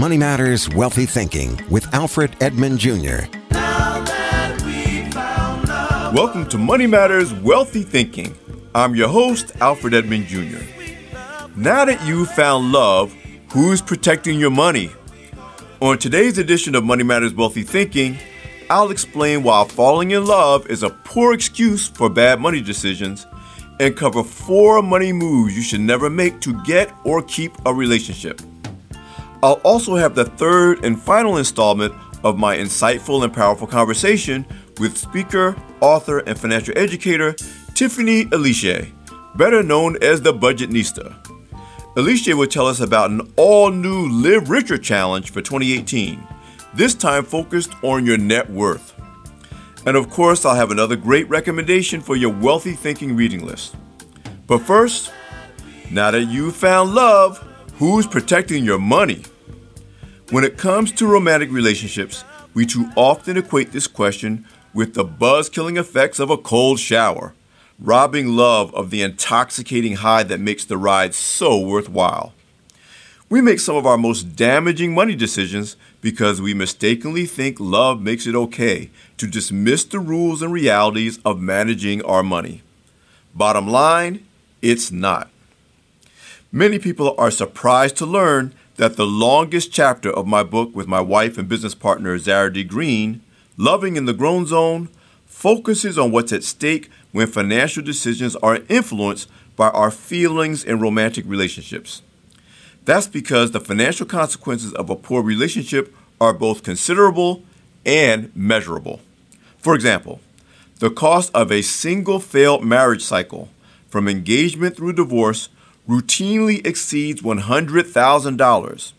Money Matters Wealthy Thinking with Alfred Edmond Jr. Welcome to Money Matters Wealthy Thinking. I'm your host, Alfred Edmond Jr. Now that you've found love, who's protecting your money? On today's edition of Money Matters Wealthy Thinking, I'll explain why falling in love is a poor excuse for bad money decisions and cover four money moves you should never make to get or keep a relationship. I'll also have the third and final installment of my insightful and powerful conversation with speaker, author, and financial educator Tiffany Aliche, better known as the Budget Nista. Aliche will tell us about an all new Live Richer challenge for 2018, this time focused on your net worth. And of course, I'll have another great recommendation for your wealthy thinking reading list. But first, now that you've found love, who's protecting your money? When it comes to romantic relationships, we too often equate this question with the buzz killing effects of a cold shower, robbing love of the intoxicating high that makes the ride so worthwhile. We make some of our most damaging money decisions because we mistakenly think love makes it okay to dismiss the rules and realities of managing our money. Bottom line, it's not. Many people are surprised to learn that the longest chapter of my book with my wife and business partner Zara D. Green, Loving in the Grown Zone, focuses on what's at stake when financial decisions are influenced by our feelings in romantic relationships. That's because the financial consequences of a poor relationship are both considerable and measurable. For example, the cost of a single failed marriage cycle, from engagement through divorce, routinely exceeds $100,000.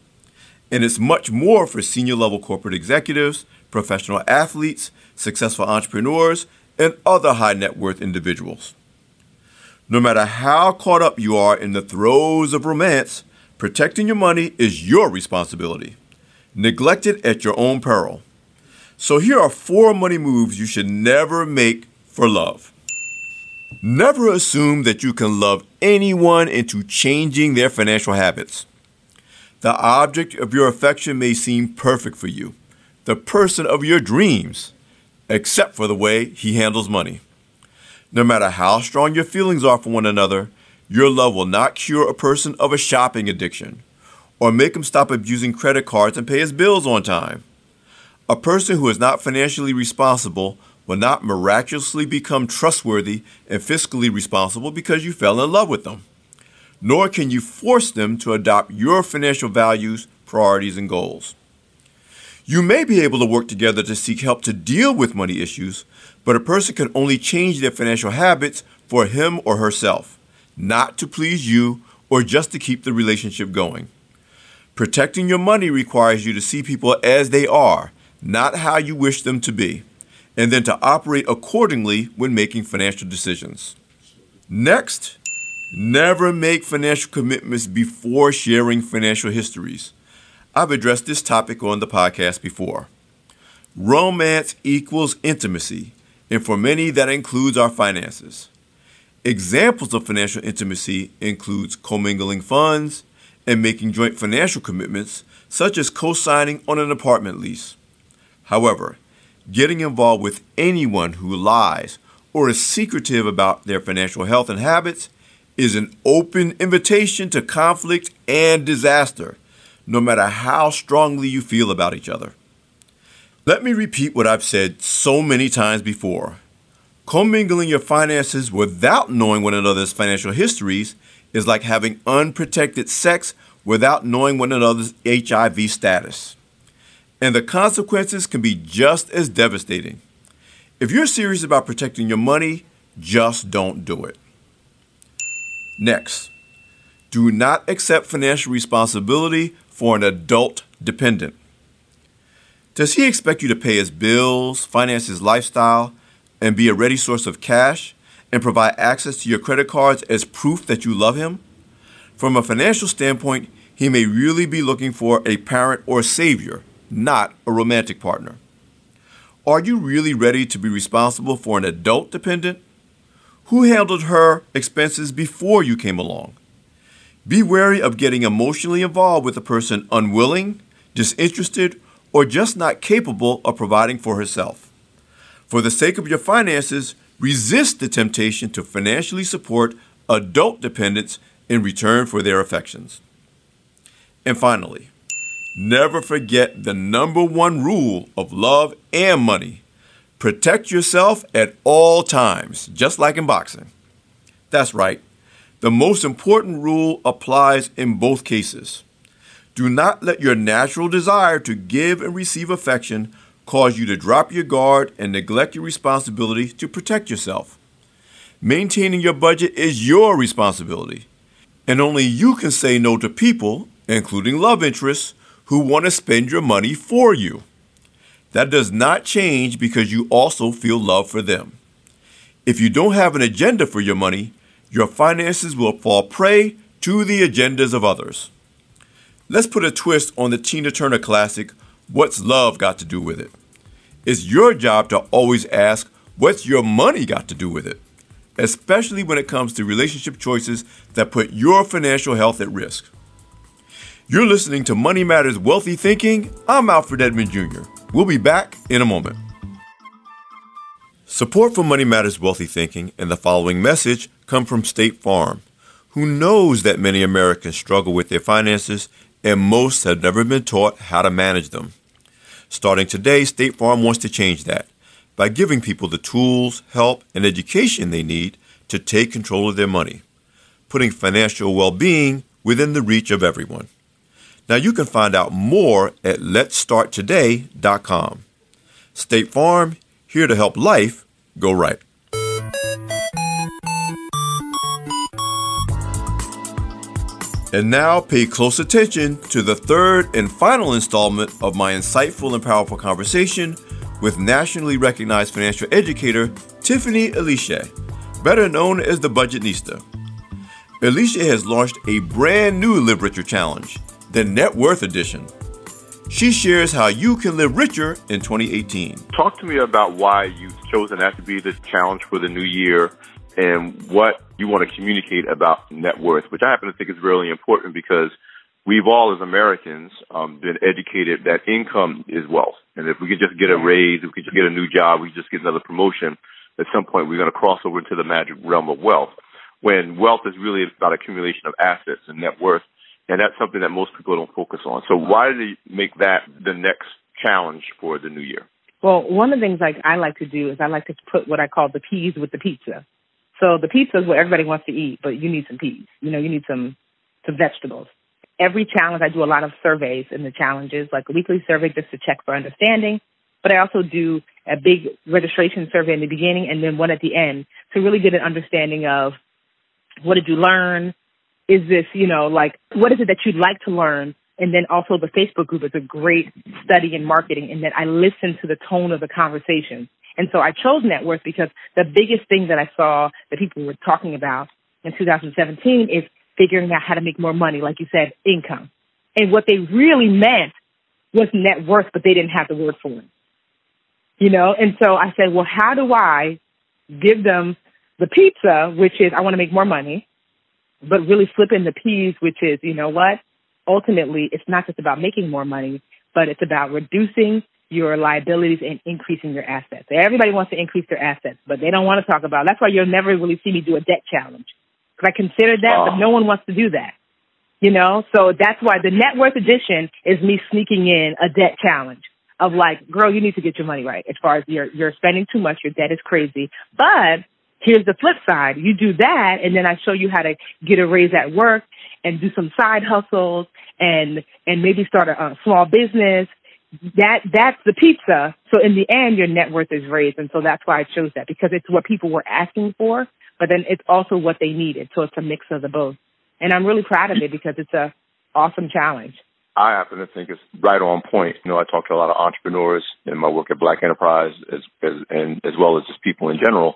And it's much more for senior level corporate executives, professional athletes, successful entrepreneurs, and other high net worth individuals. No matter how caught up you are in the throes of romance, protecting your money is your responsibility. Neglect it at your own peril. So here are four money moves you should never make for love. Never assume that you can love anyone into changing their financial habits. The object of your affection may seem perfect for you, the person of your dreams, except for the way he handles money. No matter how strong your feelings are for one another, your love will not cure a person of a shopping addiction or make him stop abusing credit cards and pay his bills on time. A person who is not financially responsible will not miraculously become trustworthy and fiscally responsible because you fell in love with them. Nor can you force them to adopt your financial values, priorities, and goals. You may be able to work together to seek help to deal with money issues, but a person can only change their financial habits for him or herself, not to please you or just to keep the relationship going. Protecting your money requires you to see people as they are, not how you wish them to be and then to operate accordingly when making financial decisions. Next, never make financial commitments before sharing financial histories. I've addressed this topic on the podcast before. Romance equals intimacy, and for many that includes our finances. Examples of financial intimacy includes commingling funds and making joint financial commitments such as co-signing on an apartment lease. However, getting involved with anyone who lies or is secretive about their financial health and habits is an open invitation to conflict and disaster, no matter how strongly you feel about each other. Let me repeat what I've said so many times before. Commingling your finances without knowing one another's financial histories is like having unprotected sex without knowing one another's HIV status and the consequences can be just as devastating. If you're serious about protecting your money, just don't do it. Next, do not accept financial responsibility for an adult dependent. Does he expect you to pay his bills, finance his lifestyle, and be a ready source of cash, and provide access to your credit cards as proof that you love him? From a financial standpoint, he may really be looking for a parent or savior not a romantic partner. Are you really ready to be responsible for an adult dependent? Who handled her expenses before you came along? Be wary of getting emotionally involved with a person unwilling, disinterested, or just not capable of providing for herself. For the sake of your finances, resist the temptation to financially support adult dependents in return for their affections. And finally, never forget the number one rule of love and money protect yourself at all times, just like in boxing. That's right. The most important rule applies in both cases. Do not let your natural desire to give and receive affection cause you to drop your guard and neglect your responsibility to protect yourself. Maintaining your budget is your responsibility, and only you can say no to people, including love interests, who want to spend your money for you. That does not change because you also feel love for them. If you don't have an agenda for your money, your finances will fall prey to the agendas of others. Let's put a twist on the Tina Turner classic, What's Love Got to Do with It? It's your job to always ask, What's your money got to do with it? Especially when it comes to relationship choices that put your financial health at risk. You're listening to Money Matters Wealthy Thinking. I'm Alfred Edmond Jr. We'll be back in a moment. Support for Money Matters Wealthy Thinking and the following message come from State Farm, who knows that many Americans struggle with their finances and most have never been taught how to manage them. Starting today, State Farm wants to change that by giving people the tools, help, and education they need to take control of their money, putting financial well being within the reach of everyone. Now you can find out more at letstarttoday.com. State Farm, here to help life go right. And now pay close attention to the third and final installment of my insightful and powerful conversation with nationally recognized financial educator Tiffany Aliche, better known as the Budget Budgetnista. Aliche has launched a brand new Live Richer Challenge, the Net Worth Edition. She shares how you can live richer in 2018. Talk to me about why you've chosen that to be the challenge for the new year and what you want to communicate about net worth, which I happen to think is really important because we've all as Americans um, been educated that income is wealth. And if we could just get a raise, if we could just get a new job, we could just get another promotion, at some point we're going to cross over into the magic realm of wealth. When wealth is really about accumulation of assets and net worth, and that's something that most people don't focus on. So why did you make that the next challenge for the new year? Well, one of the things like I like to do is I like to put what I call the peas with the pizza. So the pizza is what everybody wants to eat, but you need some peas. You know, you need some some vegetables. Every challenge, I do a lot of surveys in the challenges, like a weekly survey just to check for understanding. But I also do a big registration survey in the beginning and then one at the end to really get an understanding of what did you learn? Is this, you know, like what is it that you'd like to learn? And then also the Facebook group is a great study in marketing And that I listen to the tone of the conversation. And so I chose net worth because the biggest thing that I saw that people were talking about in 2017 is figuring out how to make more money, like you said, income. And what they really meant was net worth, but they didn't have the word for it. You know, and so I said, well, how do I give them the pizza, which is I want to make more money, but really flipping the peas, which is, you know what? Ultimately, it's not just about making more money, but it's about reducing your liabilities and increasing your assets. Everybody wants to increase their assets, but they don't want to talk about. It. That's why you'll never really see me do a debt challenge. Because I consider that, oh. but no oh. one wants to do that. You know, so that's why the net worth edition is me sneaking in a debt challenge of like, girl, you need to get your money right. As far as you're you're spending too much, your debt is crazy. But here's the flip side: you do that, and then I show you how to get a raise at work and do some side hustles and and maybe start a, a small business that that's the pizza. So in the end, your net worth is raised, and so that's why I chose that because it's what people were asking for, but then it's also what they needed. So it's a mix of the both, and I'm really proud of it because it's a awesome challenge. I happen to think it's right on point. You know, I talk to a lot of entrepreneurs in my work at Black Enterprise, as, as and as well as just people in general.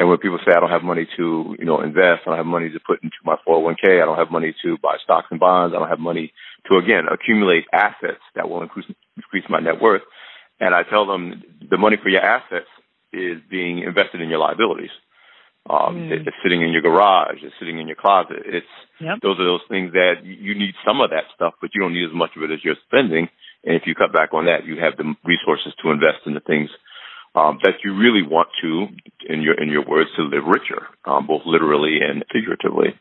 And when people say I don't have money to, you know, invest, I don't have money to put into my 401k, I don't have money to buy stocks and bonds, I don't have money to again accumulate assets that will increase increase my net worth. And I tell them the money for your assets is being invested in your liabilities. Um, mm. it, it's sitting in your garage. It's sitting in your closet. It's yep. those are those things that you need some of that stuff, but you don't need as much of it as you're spending. And if you cut back on that, you have the resources to invest in the things um, that you really want to, in your in your words, to live richer, um, both literally and figuratively.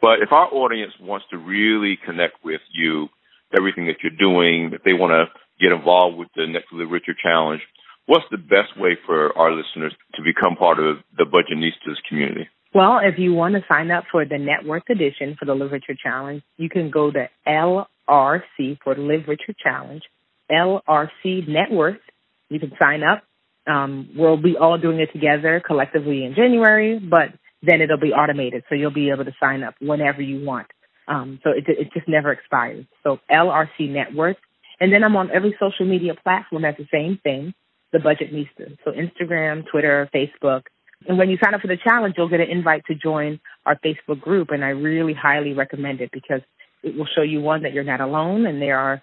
But if our audience wants to really connect with you, everything that you're doing, if they want to get involved with the Next Live Richer Challenge, what's the best way for our listeners to become part of the Budgetnistas community? Well, if you want to sign up for the Net Worth edition for the Live Richer Challenge, you can go to LRC for Live Richer Challenge, LRC Net Worth. You can sign up. Um, we'll be all doing it together collectively in January, but then it'll be automated, so you'll be able to sign up whenever you want. Um, so it, it just never expires. So LRC Net Worth. And then I'm on every social media platform at the same thing, the Budgetnista. So Instagram, Twitter, Facebook. And when you sign up for the challenge, you'll get an invite to join our Facebook group. And I really highly recommend it because it will show you one that you're not alone and there are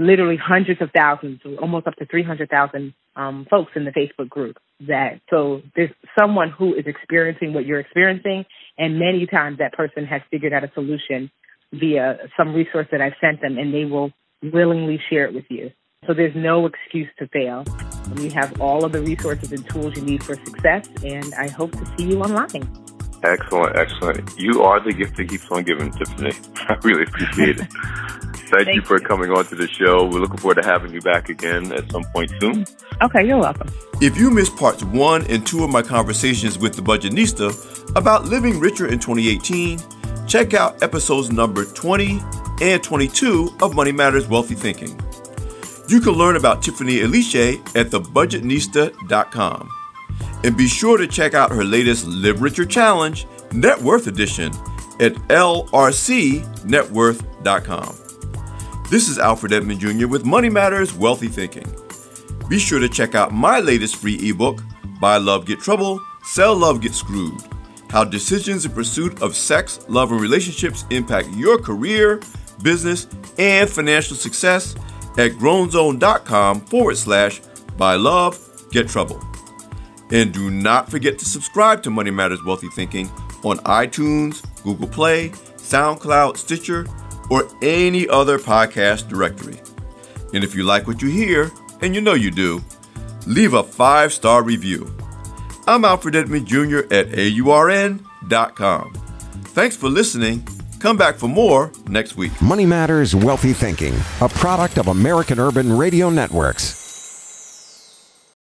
literally hundreds of thousands, almost up to 300,000 um, folks in the Facebook group. That so there's someone who is experiencing what you're experiencing, and many times that person has figured out a solution via some resource that I've sent them, and they will willingly share it with you. So there's no excuse to fail. We have all of the resources and tools you need for success, and I hope to see you online. Excellent, excellent. You are the gift that keeps on giving, Tiffany. I really appreciate it. Thank, Thank you for you. coming on to the show. We're looking forward to having you back again at some point soon. Okay, you're welcome. If you missed parts one and two of my conversations with the Budgetnista about living richer in 2018, check out episodes number 20 and 22 of Money Matters Wealthy Thinking. You can learn about Tiffany Aliche at thebudgetnista.com. And be sure to check out her latest Live Richer Challenge, Net Worth Edition, at lrcnetworth.com. This is Alfred Edmond Jr. with Money Matters Wealthy Thinking. Be sure to check out my latest free ebook, Buy Love Get Trouble, Sell Love Get Screwed How Decisions in Pursuit of Sex, Love, and Relationships Impact Your Career, Business, and Financial Success at grownzone.com forward slash Buy Love Get Trouble. And do not forget to subscribe to Money Matters Wealthy Thinking on iTunes, Google Play, SoundCloud, Stitcher, or any other podcast directory. And if you like what you hear, and you know you do, leave a five star review. I'm Alfred Edmond Jr. at AURN.com. Thanks for listening. Come back for more next week. Money Matters Wealthy Thinking, a product of American Urban Radio Networks.